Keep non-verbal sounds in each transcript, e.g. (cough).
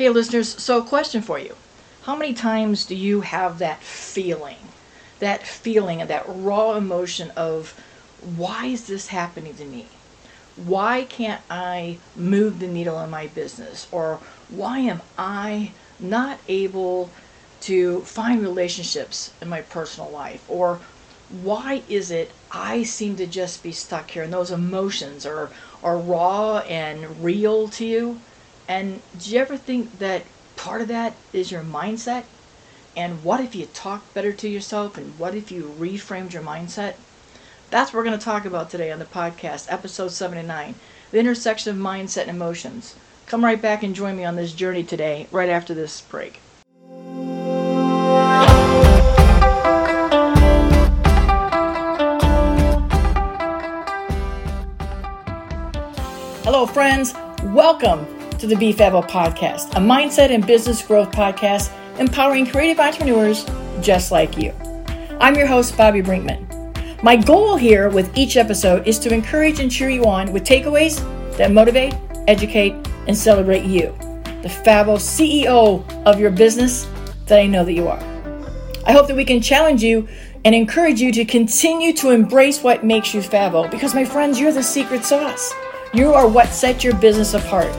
Hey, listeners, so a question for you. How many times do you have that feeling? That feeling and that raw emotion of, why is this happening to me? Why can't I move the needle in my business? Or why am I not able to find relationships in my personal life? Or why is it I seem to just be stuck here and those emotions are, are raw and real to you? And do you ever think that part of that is your mindset? And what if you talk better to yourself? And what if you reframed your mindset? That's what we're going to talk about today on the podcast, episode 79 The Intersection of Mindset and Emotions. Come right back and join me on this journey today, right after this break. Hello, friends. Welcome to the Be Fabbo podcast, a mindset and business growth podcast empowering creative entrepreneurs just like you. I'm your host, Bobbi Brinkman. My goal here with each episode is to encourage and cheer you on with takeaways that motivate, educate, and celebrate you, the Fabbo CEO of your business that I know that you are. I hope that we can challenge you and encourage you to continue to embrace what makes you Fabbo because, my friends, you're the secret sauce. You are what sets your business apart.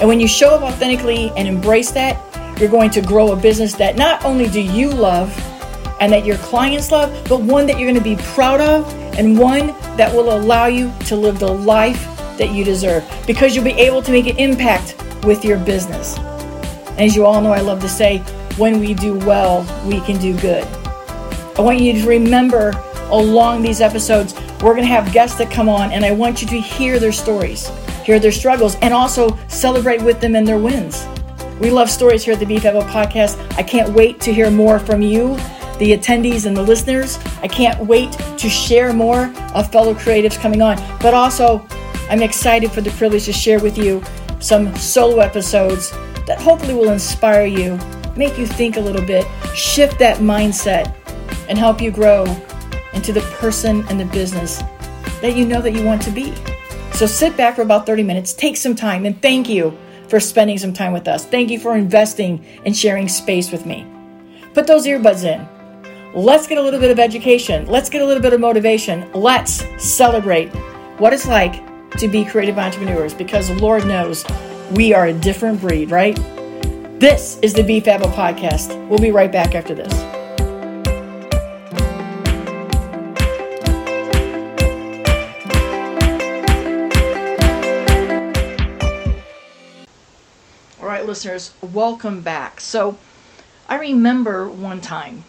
And when you show up authentically and embrace that, you're going to grow a business that not only do you love and that your clients love, but one that you're going to be proud of and one that will allow you to live the life that you deserve because you'll be able to make an impact with your business. And as you all know, I love to say, when we do well, we can do good. I want you to remember along these episodes, we're going to have guests that come on, and I want you to hear their stories hear their struggles, and also celebrate with them and their wins. We love stories here at the Be Fabbo podcast. I can't wait to hear more from you, the attendees and the listeners. I can't wait to share more of fellow creatives coming on, but also I'm excited for the privilege to share with you some solo episodes that hopefully will inspire you, make you think a little bit, shift that mindset, and help you grow into the person and the business that you know that you want to be. So sit back for about 30 minutes, take some time, and thank you for spending some time with us. Thank you for investing and sharing space with me. Put those earbuds in. Let's get a little bit of education. Let's get a little bit of motivation. Let's celebrate what it's like to be creative entrepreneurs because Lord knows we are a different breed, right? This is the Be Fabbo podcast. We'll be right back after this. Listeners, welcome back. So, I remember one time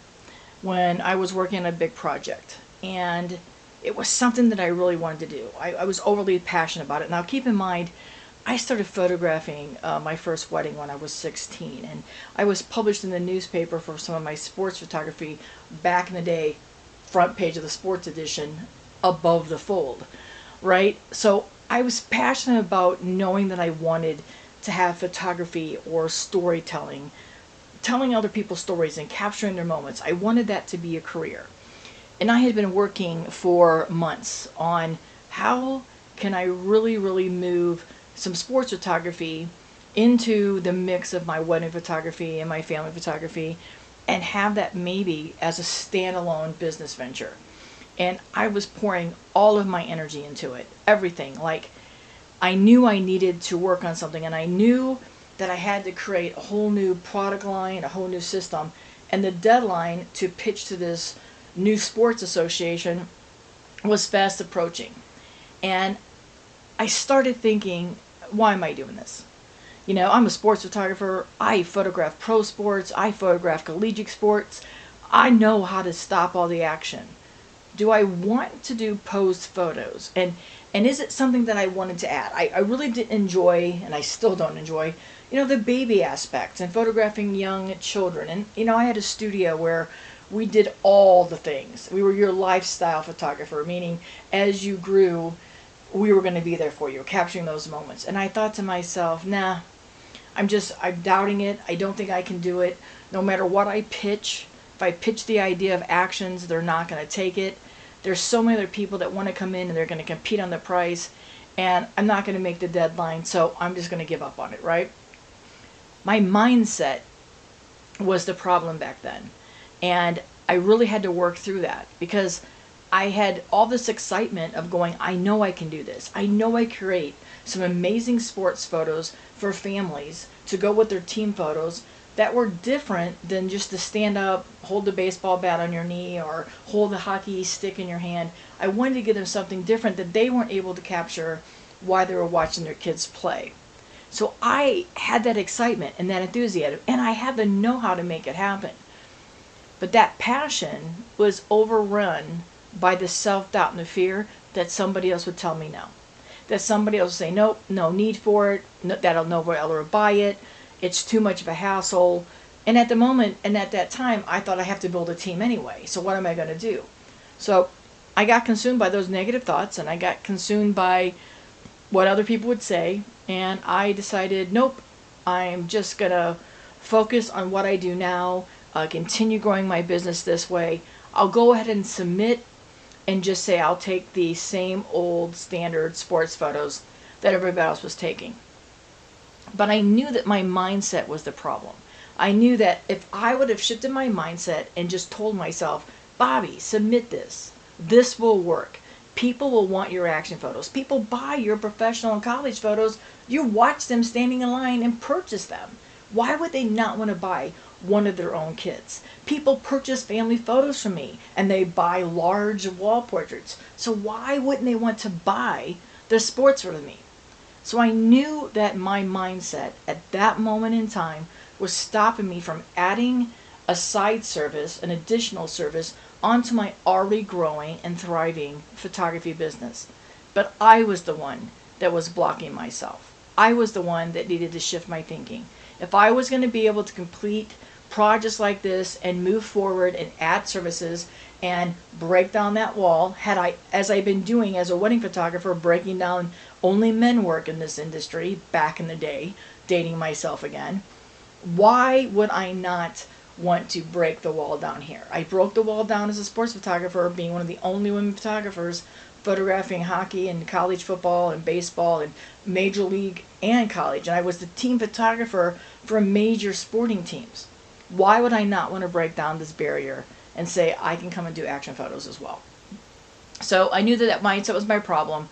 when I was working on a big project, and it was something that I really wanted to do. I, I was overly passionate about it. Now, keep in mind, I started photographing uh, my first wedding when I was 16, and I was published in the newspaper for some of my sports photography back in the day, front page of the sports edition, above the fold, right? So I was passionate about knowing that I wanted to have photography or storytelling, telling other people's stories and capturing their moments. I wanted that to be a career. And I had been working for months on how can I really, really move some sports photography into the mix of my wedding photography and my family photography and have that maybe as a standalone business venture. And I was pouring all of my energy into it, everything like I knew I needed to work on something and I knew that I had to create a whole new product line, a whole new system, and the deadline to pitch to this new sports association was fast approaching. And I started thinking, why am I doing this? You know, I'm a sports photographer. I photograph pro sports. I photograph collegiate sports. I know how to stop all the action. Do I want to do posed photos? And and is it something that I wanted to add? I, I really did enjoy, and I still don't enjoy, you know, the baby aspect and photographing young children. And, you know, I had a studio where we did all the things. We were your lifestyle photographer, meaning as you grew, we were going to be there for you, capturing those moments. And I thought to myself, nah, I'm just, I'm doubting it. I don't think I can do it. No matter what I pitch, if I pitch the idea of actions, they're not going to take it. There's so many other people that want to come in and they're going to compete on the price, and I'm not going to make the deadline, so I'm just going to give up on it, right? My mindset was the problem back then. And I really had to work through that because I had all this excitement of going, I know I can do this. I know I create some amazing sports photos for families to go with their team photos that were different than just to stand up, hold the baseball bat on your knee, or hold the hockey stick in your hand. I wanted to give them something different that they weren't able to capture while they were watching their kids play. So I had that excitement and that enthusiasm, and I had the know how to make it happen. But that passion was overrun by the self doubt and the fear that somebody else would tell me no. That somebody else would say, nope, no need for it, no, that'll nobody else will buy it, it's too much of a hassle. And at the moment and at that time, I thought I have to build a team anyway. So what am I going to do? So I got consumed by those negative thoughts and I got consumed by what other people would say. And I decided, nope, I'm just going to focus on what I do now uh, continue growing my business this way, I'll go ahead and submit and just say I'll take the same old standard sports photos that everybody else was taking. But I knew that my mindset was the problem. I knew that if I would have shifted my mindset and just told myself, Bobbi, submit this, this will work. People will want your action photos. People buy your professional and college photos. You watch them standing in line and purchase them. Why would they not want to buy one of their own kids. People purchase family photos from me and they buy large wall portraits. So why wouldn't they want to buy the sports from me? So I knew that my mindset at that moment in time was stopping me from adding a side service, an additional service, onto my already growing and thriving photography business. But I was the one that was blocking myself. I was the one that needed to shift my thinking. If I was going to be able to complete projects like this and move forward and add services and break down that wall. Had i as i've been doing as a wedding photographer breaking down only men work in this industry back in the day dating myself again why would i not want to break the wall down here? I broke the wall down as a sports photographer being one of the only women photographers photographing hockey and college football and baseball and major league and college. And i was the team photographer for major sporting teams. Why would I not want to break down this barrier and say I can come and do action photos as well? So I knew that that mindset was my problem.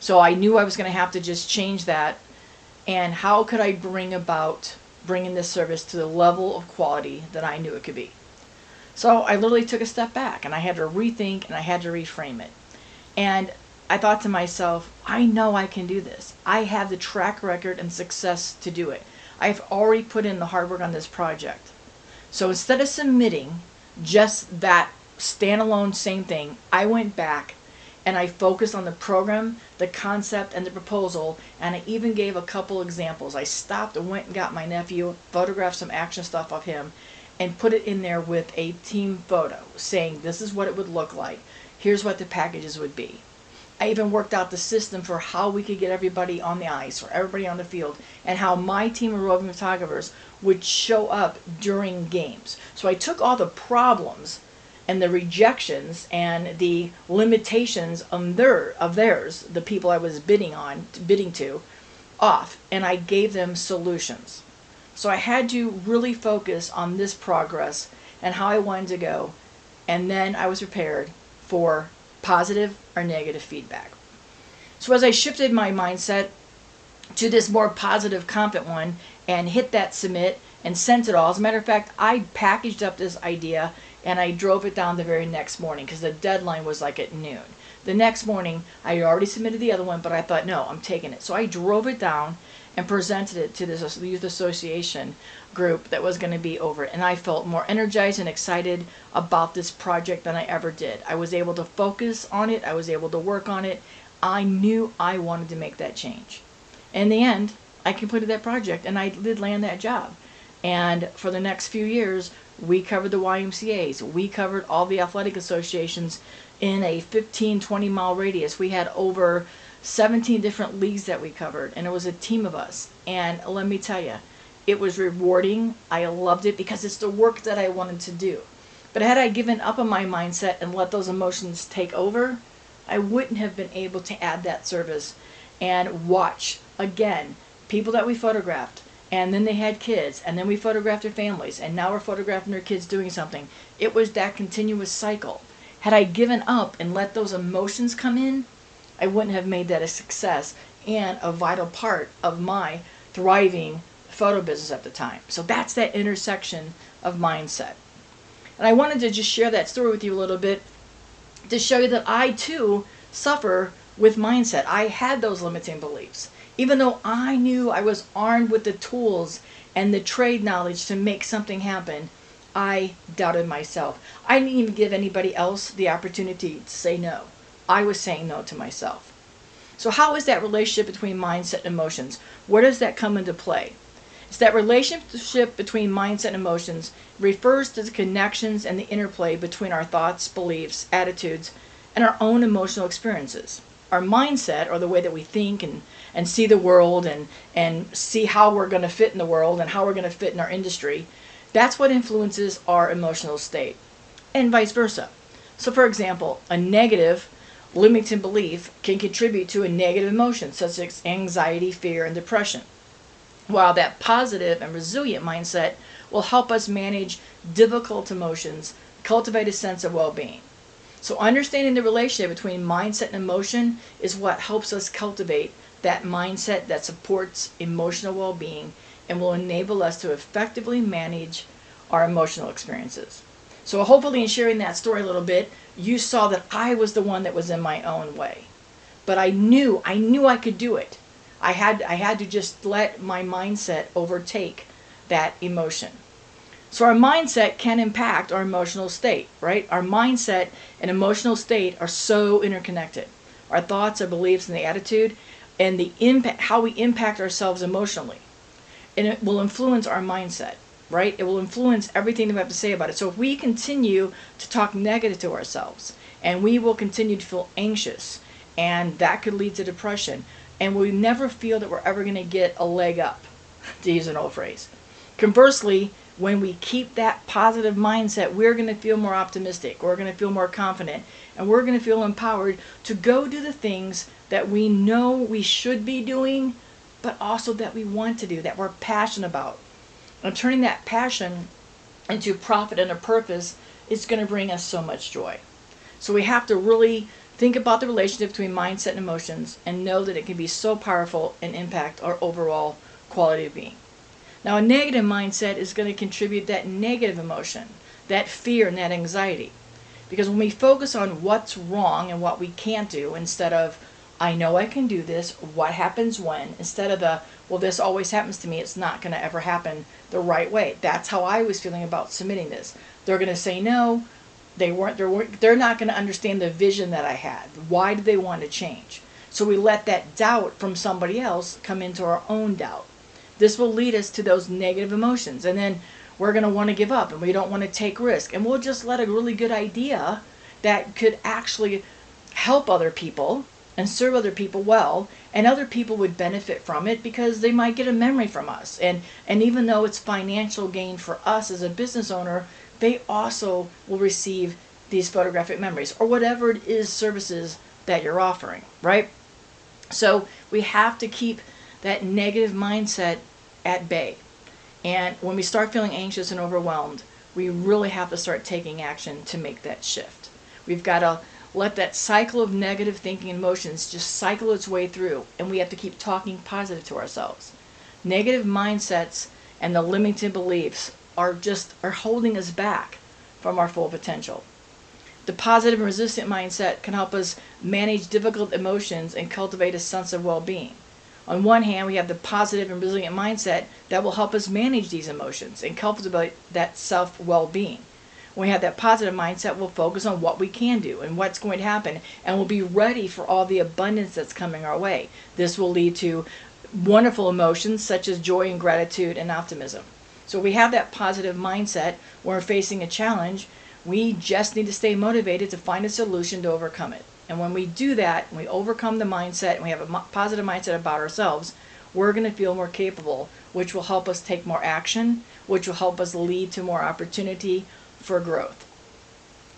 So I knew I was going to have to just change that. And how could I bring about bringing this service to the level of quality that I knew it could be? So I literally took a step back and I had to rethink and I had to reframe it. And I thought to myself, I know I can do this. I have the track record and success to do it. I've already put in the hard work on this project. So instead of submitting just that standalone same thing, I went back and I focused on the program, the concept, and the proposal, and I even gave a couple examples. I stopped and went and got my nephew, photographed some action stuff of him, and put it in there with a team photo saying this is what it would look like. Here's what the packages would be. I even worked out the system for how we could get everybody on the ice or everybody on the field and how my team of roving photographers would show up during games. So I took all the problems and the rejections and the limitations of their of theirs, the people I was bidding on, bidding to, off, and I gave them solutions. So I had to really focus on this progress and how I wanted to go, and then I was prepared for positive or negative feedback. So as I shifted my mindset to this more positive, confident one and hit that submit and sent it all. As a matter of fact, I packaged up this idea and I drove it down the very next morning because the deadline was like at noon. The next morning, I already submitted the other one, but I thought, no, I'm taking it. So I drove it down and presented it to this youth association group that was going to be over it. And I felt more energized and excited about this project than I ever did. I was able to focus on it, I was able to work on it. I knew I wanted to make that change. In the end, I completed that project and I did land that job. And for the next few years, we covered the YMCA's, we covered all the athletic associations in a 15, 20 mile radius. We had over 17 different leagues that we covered, and it was a team of us. And let me tell you, it was rewarding. I loved it because it's the work that I wanted to do. But had I given up on my mindset and let those emotions take over, I wouldn't have been able to add that service and watch again people that we photographed and then they had kids, and then we photographed their families, and now we're photographing their kids doing something. It was that continuous cycle. Had I given up and let those emotions come in, I wouldn't have made that a success and a vital part of my thriving photo business at the time. So that's that intersection of mindset. And I wanted to just share that story with you a little bit to show you that I too suffer with mindset. I had those limiting beliefs. Even though I knew I was armed with the tools and the trade knowledge to make something happen, I doubted myself. I didn't even give anybody else the opportunity to say no. I was saying no to myself. So, how is that relationship between mindset and emotions? Where does that come into play? It's that relationship between mindset and emotions refers to the connections and the interplay between our thoughts, beliefs, attitudes, and our own emotional experiences. Our mindset, or the way that we think and, and see the world and, and see how we're going to fit in the world and how we're going to fit in our industry, that's what influences our emotional state, and vice versa. So, for example, a negative limiting belief can contribute to a negative emotion such as anxiety, fear, and depression. While that positive and resilient mindset will help us manage difficult emotions, cultivate a sense of well being. So, understanding the relationship between mindset and emotion is what helps us cultivate that mindset that supports emotional well being and will enable us to effectively manage our emotional experiences. So, hopefully, in sharing that story a little bit, you saw that I was the one that was in my own way. But I knew, I knew I could do it. I had, I had to just let my mindset overtake that emotion. So our mindset can impact our emotional state, right? Our mindset and emotional state are so interconnected. Our thoughts, our beliefs, and the attitude, and the impact, how we impact ourselves emotionally, and it will influence our mindset right? It will influence everything that we have to say about it. So if we continue to talk negative to ourselves, and we will continue to feel anxious, and that could lead to depression, and we never feel that we're ever going to get a leg up, (laughs) to use an old phrase. Conversely, when we keep that positive mindset, we're going to feel more optimistic, we're going to feel more confident, and we're going to feel empowered to go do the things that we know we should be doing, but also that we want to do, that we're passionate about and turning that passion into profit and a purpose is going to bring us so much joy. So we have to really think about the relationship between mindset and emotions and know that it can be so powerful and impact our overall quality of being. Now, a negative mindset is going to contribute that negative emotion, that fear and that anxiety. Because when we focus on what's wrong and what we can't do instead of I know I can do this. What happens when? Instead of the, well, this always happens to me, it's not going to ever happen the right way. That's how I was feeling about submitting this. They're going to say no. They weren't, they're, they're not going to understand the vision that I had. Why do they want to change? So we let that doubt from somebody else come into our own doubt. This will lead us to those negative emotions. And then we're going to want to give up and we don't want to take risk. And we'll just let a really good idea that could actually help other people and serve other people well and other people would benefit from it because they might get a memory from us. And and even though it's financial gain for us as a business owner they also will receive these photographic memories or whatever it is services that you're offering right? So we have to keep that negative mindset at bay. And when we start feeling anxious and overwhelmed we really have to start taking action to make that shift. We've got to let that cycle of negative thinking and emotions just cycle its way through, and we have to keep talking positive to ourselves. Negative mindsets and the limiting beliefs are just are holding us back from our full potential. The positive and resistant mindset can help us manage difficult emotions and cultivate a sense of well-being. On one hand, we have the positive and resilient mindset that will help us manage these emotions and cultivate that self well-being. When we have that positive mindset, we'll focus on what we can do and what's going to happen, and we'll be ready for all the abundance that's coming our way. This will lead to wonderful emotions such as joy and gratitude and optimism. So we have that positive mindset when we're facing a challenge. We just need to stay motivated to find a solution to overcome it. And when we do that, we overcome the mindset and we have a positive mindset about ourselves, we're going to feel more capable, which will help us take more action, which will help us lead to more opportunity, for growth.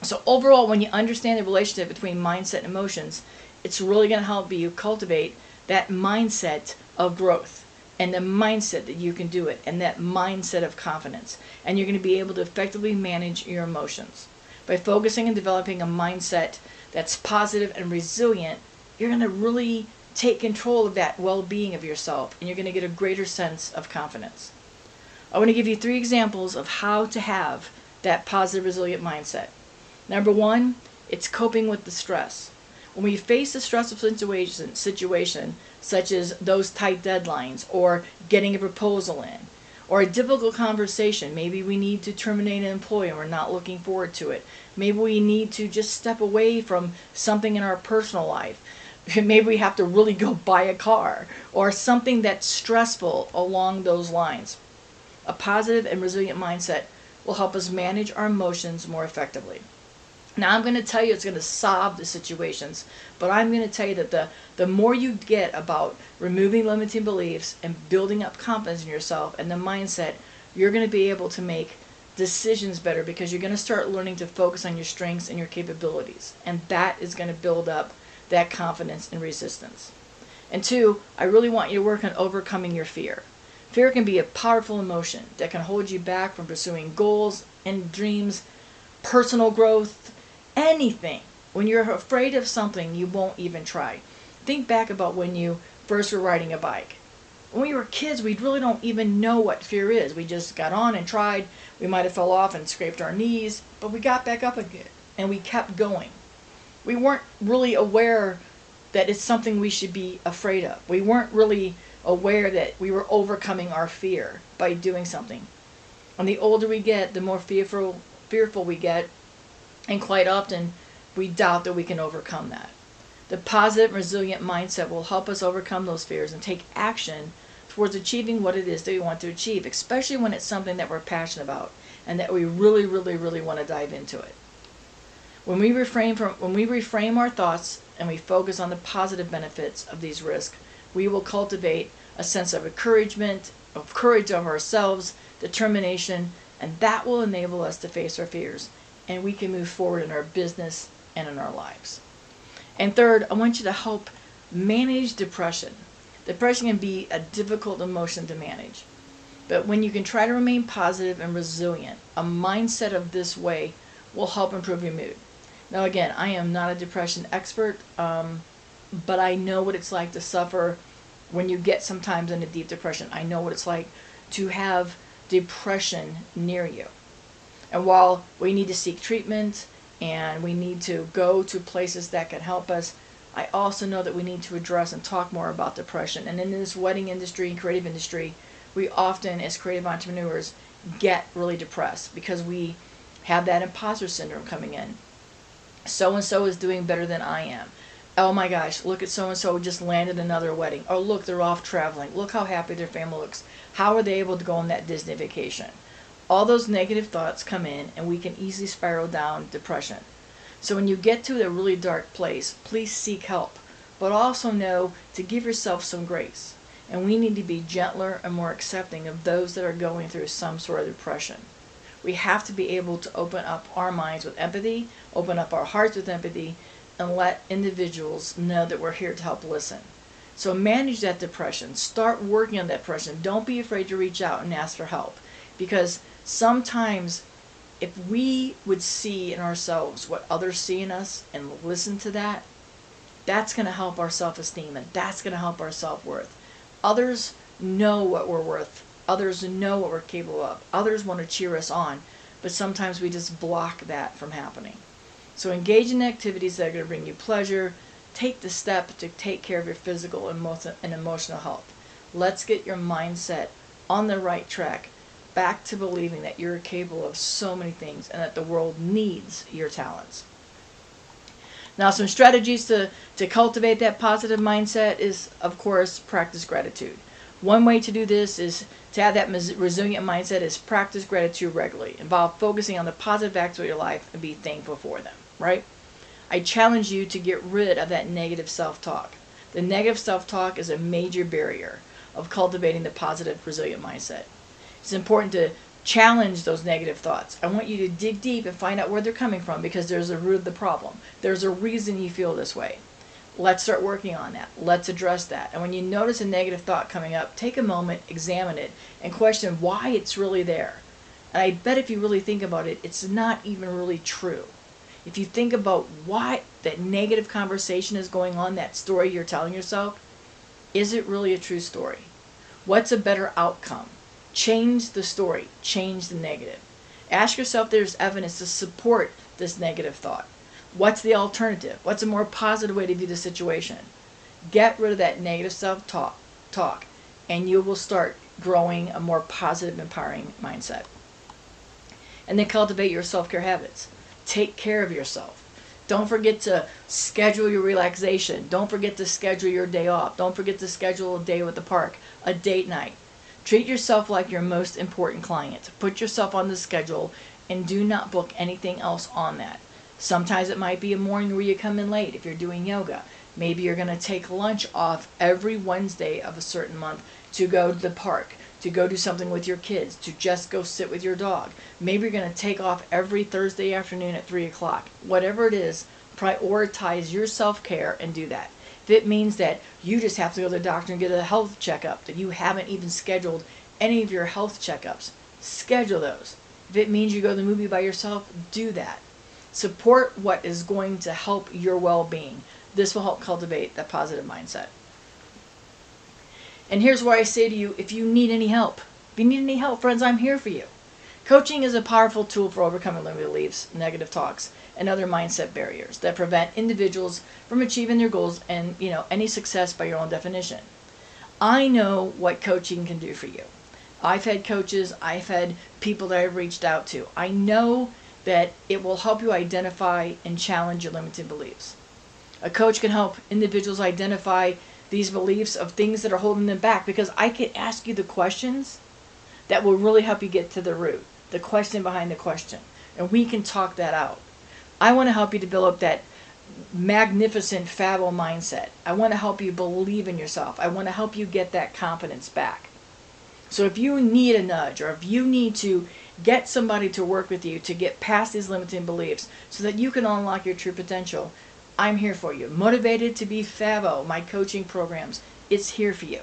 So overall, when you understand the relationship between mindset and emotions, it's really going to help you cultivate that mindset of growth. and the mindset that you can do it and that mindset of confidence. And you're going to be able to effectively manage your emotions. By focusing and developing a mindset that's positive and resilient, you're going to really take control of that well being of yourself and you're going to get a greater sense of confidence. I want to give you three examples of how to have that positive, resilient mindset. Number one, it's coping with the stress. When we face a stressful situation, situation such as those tight deadlines or getting a proposal in, or a difficult conversation. Maybe we need to terminate an employee and we're not looking forward to it. Maybe we need to just step away from something in our personal life. (laughs) Maybe we have to really go buy a car or something that's stressful along those lines. A positive and resilient mindset will help us manage our emotions more effectively. Now I'm going to tell you it's going to solve the situations, but I'm going to tell you that the the more you get about removing limiting beliefs and building up confidence in yourself and the mindset, you're going to be able to make decisions better because you're going to start learning to focus on your strengths and your capabilities, and that is going to build up that confidence and resistance. And two, I really want you to work on overcoming your fear. Fear can be a powerful emotion that can hold you back from pursuing goals and dreams, personal growth, anything. When you're afraid of something, you won't even try. Think back about when you first were riding a bike. When we were kids, we really don't even know what fear is. We just got on and tried. We might have fell off and scraped our knees, but we got back up again and we kept going. We weren't really aware that it's something we should be afraid of. We weren't really aware that we were overcoming our fear by doing something. And the older we get, the more fearful fearful we get, and quite often, we doubt that we can overcome that. The positive, resilient mindset will help us overcome those fears and take action towards achieving what it is that we want to achieve, especially when it's something that we're passionate about and that we really, really, really want to dive into it. When we refrain from when we reframe our thoughts and we focus on the positive benefits of these risks, we will cultivate a sense of encouragement, of courage of ourselves, determination, and that will enable us to face our fears and we can move forward in our business and in our lives. And third, I want you to help manage depression. Depression can be a difficult emotion to manage. But when you can try to remain positive and resilient, a mindset of this way will help improve your mood. Now, again, I am not a depression expert, um, but I know what it's like to suffer when you get sometimes in a deep depression. I know what it's like to have depression near you. And while we need to seek treatment and we need to go to places that can help us, I also know that we need to address and talk more about depression. And in this wedding industry and creative industry, we often, as creative entrepreneurs, get really depressed because we have that imposter syndrome coming in. So and so is doing better than I am. Oh my gosh, look at so and so just landed another wedding. Oh, look, they're off traveling. Look how happy their family looks. How are they able to go on that Disney vacation? all those negative thoughts come in and we can easily spiral down depression. So when you get to a really dark place, please seek help, but also know to give yourself some grace. And we need to be gentler and more accepting of those that are going through some sort of depression. We have to be able to open up our minds with empathy, open up our hearts with empathy, and let individuals know that we're here to help listen. So manage that depression. Start working on that depression. Don't be afraid to reach out and ask for help because sometimes if we would see in ourselves what others see in us and listen to that, that's going to help our self esteem and that's going to help our self worth. Others know what we're worth, others know what we're capable of, others want to cheer us on, but sometimes we just block that from happening. So engage in activities that are going to bring you pleasure. Take the step to take care of your physical and emotional health. Let's get your mindset on the right track back to believing that you're capable of so many things and that the world needs your talents. Now, some strategies to, to cultivate that positive mindset is, of course, practice gratitude. One way to do this is to have that resilient mindset is practice gratitude regularly. Involve focusing on the positive acts of your life and be thankful for them, right? I challenge you to get rid of that negative self talk. The negative self talk is a major barrier of cultivating the positive, resilient mindset. It's important to challenge those negative thoughts. I want you to dig deep and find out where they're coming from because there's a root of the problem. There's a reason you feel this way. Let's start working on that. Let's address that. And when you notice a negative thought coming up, take a moment, examine it, and question why it's really there. And I bet if you really think about it, it's not even really true. If you think about why that negative conversation is going on, that story you're telling yourself, is it really a true story? What's a better outcome? Change the story, change the negative. Ask yourself if there's evidence to support this negative thought. What's the alternative? What's a more positive way to view the situation? Get rid of that negative self talk, talk, and you will start growing a more positive, empowering mindset. And then cultivate your self care habits. Take care of yourself. Don't forget to schedule your relaxation. Don't forget to schedule your day off. Don't forget to schedule a day with the park, a date night. Treat yourself like your most important client. Put yourself on the schedule and do not book anything else on that. Sometimes it might be a morning where you come in late if you're doing yoga. Maybe you're going to take lunch off every Wednesday of a certain month to go to the park, to go do something with your kids, to just go sit with your dog. Maybe you're going to take off every Thursday afternoon at 3 o'clock. Whatever it is, prioritize your self care and do that. If it means that you just have to go to the doctor and get a health checkup, that you haven't even scheduled any of your health checkups, schedule those. If it means you go to the movie by yourself, do that. Support what is going to help your well being. This will help cultivate that positive mindset. And here's where I say to you if you need any help, if you need any help, friends, I'm here for you. Coaching is a powerful tool for overcoming limiting beliefs, negative talks, and other mindset barriers that prevent individuals from achieving their goals and, you know, any success by your own definition. I know what coaching can do for you. I've had coaches, I've had people that I've reached out to. I know that it will help you identify and challenge your limiting beliefs. A coach can help individuals identify these beliefs of things that are holding them back because I can ask you the questions that will really help you get to the root the question behind the question. And we can talk that out. I want to help you develop that magnificent fabble mindset. I want to help you believe in yourself. I want to help you get that confidence back. So if you need a nudge or if you need to get somebody to work with you to get past these limiting beliefs so that you can unlock your true potential, I'm here for you. Motivated to be Fabbo, my coaching programs, it's here for you.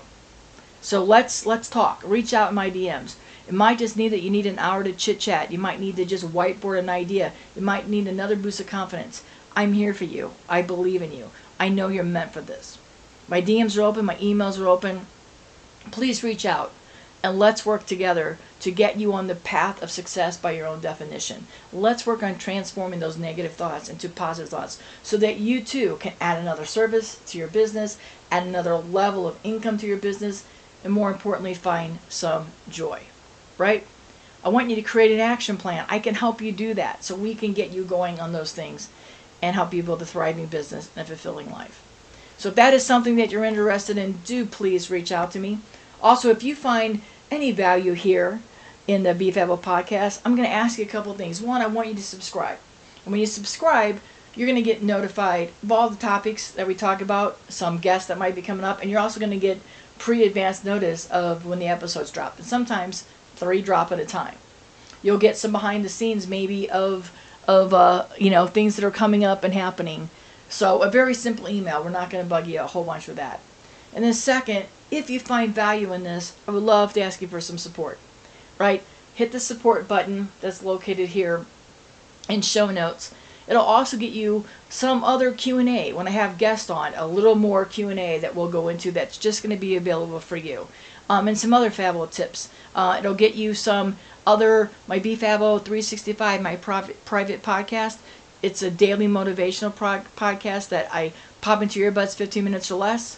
So let's let's talk. Reach out in my DMs. It might just need that you need an hour to chit chat. You might need to just whiteboard an idea. You might need another boost of confidence. I'm here for you. I believe in you. I know you're meant for this. My DMs are open, my emails are open. Please reach out and let's work together to get you on the path of success by your own definition. Let's work on transforming those negative thoughts into positive thoughts so that you too can add another service to your business, add another level of income to your business, and more importantly, find some joy right? I want you to create an action plan. I can help you do that so we can get you going on those things and help you build a thriving business and a fulfilling life. So if that is something that you're interested in, do please reach out to me. Also, if you find any value here in the Be Fabbo podcast, I'm going to ask you a couple things. One, I want you to subscribe. And when you subscribe, you're going to get notified of all the topics that we talk about, some guests that might be coming up, and you're also going to get pre-advanced notice of when the episodes drop. And sometimes three drop at a time. You'll get some behind the scenes maybe of of uh, you know things that are coming up and happening. So a very simple email. We're not going to bug you a whole bunch with that. And then second, if you find value in this, I would love to ask you for some support. Right? Hit the support button that's located here in show notes. It'll also get you some other Q&A when I have guests on, a little more Q&A that we'll go into that's just going to be available for you um, and some other Fabbo tips. Uh, it'll get you some other, my Be Fabbo 365, my private, private podcast. It's a daily motivational podcast that I pop into your earbuds 15 minutes or less.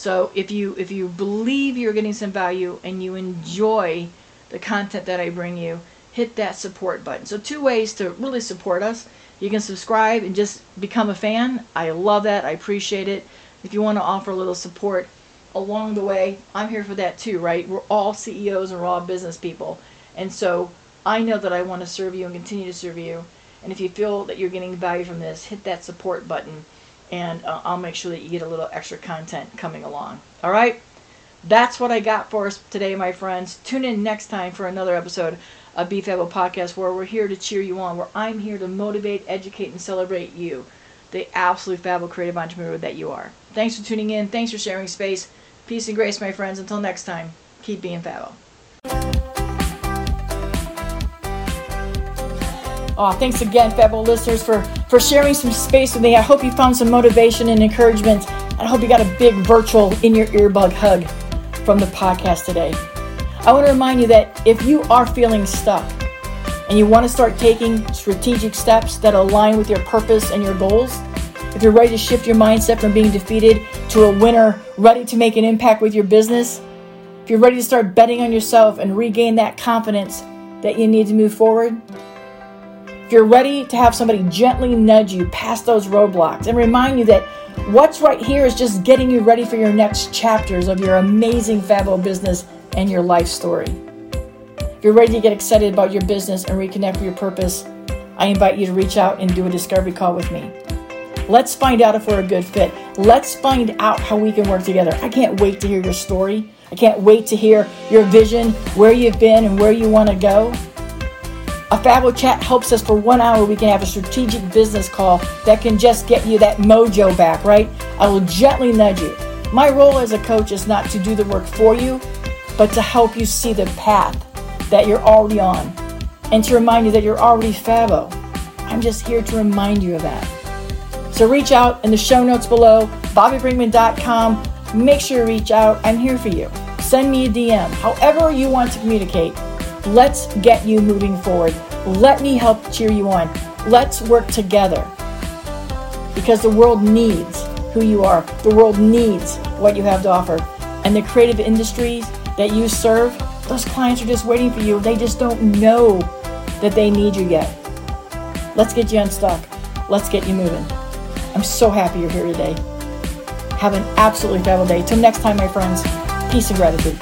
So if you if you believe you're getting some value and you enjoy the content that I bring you, hit that support button. So two ways to really support us. You can subscribe and just become a fan. I love that. I appreciate it. If you want to offer a little support, along the way, I'm here for that too, right? We're all CEOs and we're all business people. And so I know that I want to serve you and continue to serve you. And if you feel that you're getting value from this, hit that support button and uh, I'll make sure that you get a little extra content coming along. All right? That's what I got for us today, my friends. Tune in next time for another episode of Be Fabbo Podcast where we're here to cheer you on, where I'm here to motivate, educate, and celebrate you the absolute fabulous creative entrepreneur that you are. Thanks for tuning in. Thanks for sharing space. Peace and grace, my friends. Until next time, keep being fabo. Oh, thanks again, Fabbo listeners, for, for sharing some space with me. I hope you found some motivation and encouragement. And I hope you got a big virtual in your earbud hug from the podcast today. I want to remind you that if you are feeling stuck and you want to start taking strategic steps that align with your purpose and your goals, if you're ready to shift your mindset from being defeated to a winner, ready to make an impact with your business, if you're ready to start betting on yourself and regain that confidence that you need to move forward, you're ready to have somebody gently nudge you past those roadblocks and remind you that what's right here is just getting you ready for your next chapters of your amazing Fabbo business and your life story. If you're ready to get excited about your business and reconnect with your purpose, I invite you to reach out and do a discovery call with me. Let's find out if we're a good fit. Let's find out how we can work together. I can't wait to hear your story. I can't wait to hear your vision, where you've been, and where you want to go. A Fabbo chat helps us for one hour. We can have a strategic business call that can just get you that mojo back, right? I will gently nudge you. My role as a coach is not to do the work for you, but to help you see the path that you're already on and to remind you that you're already Fabbo. I'm just here to remind you of that. So reach out in the show notes below, bobbibrinkman.com. Make sure you reach out. I'm here for you. Send me a DM, however you want to communicate. Let's get you moving forward. Let me help cheer you on. Let's work together because the world needs who you are. The world needs what you have to offer. And the creative industries that you serve, those clients are just waiting for you. They just don't know that they need you yet. Let's get you unstuck. Let's get you moving. I'm so happy you're here today. Have an absolutely fabulous day. Till next time, my friends, peace and gratitude.